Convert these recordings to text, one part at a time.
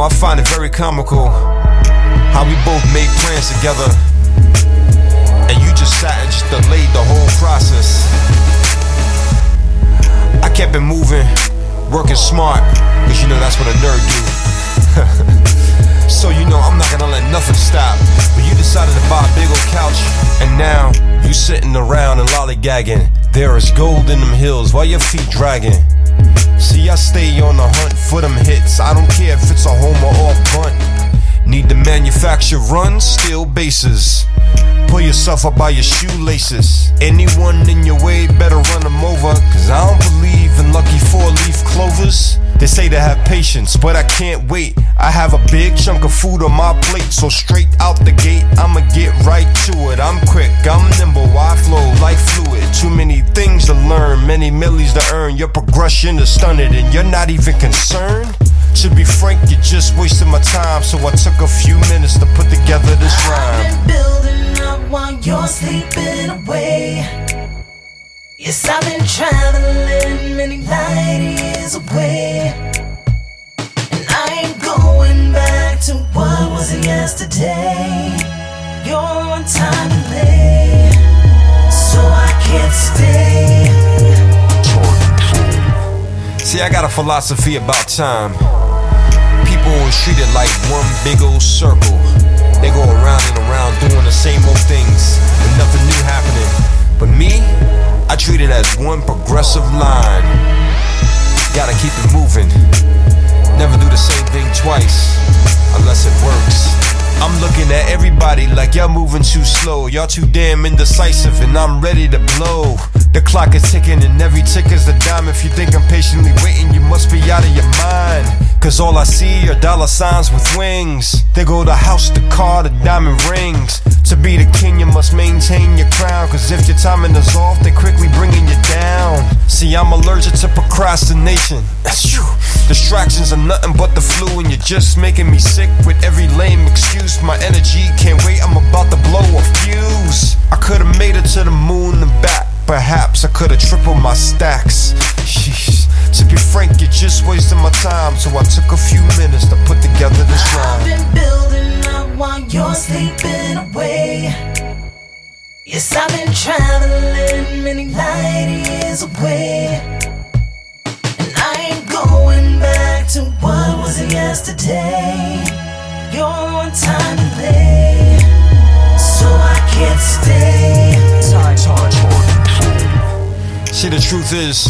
I find it very comical how we both made plans together. And you just sat and just delayed the whole process. I kept it moving, working smart, cause you know that's what a nerd do. so you know I'm not gonna let nothing stop. But you decided to buy a big old couch, and now you sitting around and lollygagging. There is gold in them hills while your feet dragging. See, stay on the hunt for them hits. I don't care if it's a home or off bunt. Need to manufacture runs, steal bases. Pull yourself up by your shoelaces. Anyone in your way better run them over. Cause I don't believe in lucky four leaf clovers. They say to have patience, but I can't wait. I have a big chunk of food on my plate, so straight out the gate, to it. I'm quick, I'm nimble, I flow like fluid. Too many things to learn, many millies to earn. Your progression is stunted, and you're not even concerned. To be frank, you're just wasting my time, so I took a few minutes to put together this rhyme. I've been building up while you're sleeping away. Yes, I've been traveling many light years away. And I ain't going back to what was yesterday. See, I got a philosophy about time. People always treat it like one big old circle. They go around and around doing the same old things, and nothing new happening. But me, I treat it as one progressive line. Gotta keep it moving. Never do the same thing twice, unless it works. I'm looking at everybody like y'all moving too slow. Y'all too damn indecisive, and I'm ready to blow. The clock is ticking, and every tick is a dime. If you think I'm patiently waiting, you must be out of your mind. Cause all I see are dollar signs with wings. They go the house, the car, the diamond rings. To be the king, you must maintain your crown. Cause if your timing is off, they quickly bringing you down. See, I'm allergic to procrastination. That's true. Distractions are nothing but the flu, and you're just making me sick with every lame excuse. My energy can't wait, I'm about to blow a fuse. I could've made it to the moon and back. Perhaps I could've tripled my stacks. Sheesh. To be frank, you're just wasting my time. So I took a few minutes to put together this I've rhyme. been building up while you're sleeping away. Yes, I've been traveling many light years away. Yesterday. You're on time late, so I can't stay. See, the truth is,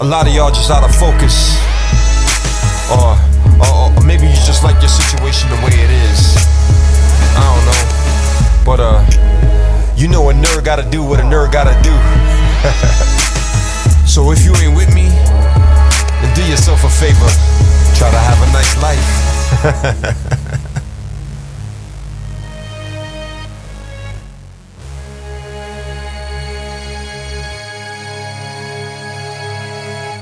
a lot of y'all just out of focus. Or, or, or maybe you just like your situation the way it is. I don't know. But, uh, you know a nerd gotta do what a nerd gotta do. so if you ain't with me, then do yourself a favor. Nice life.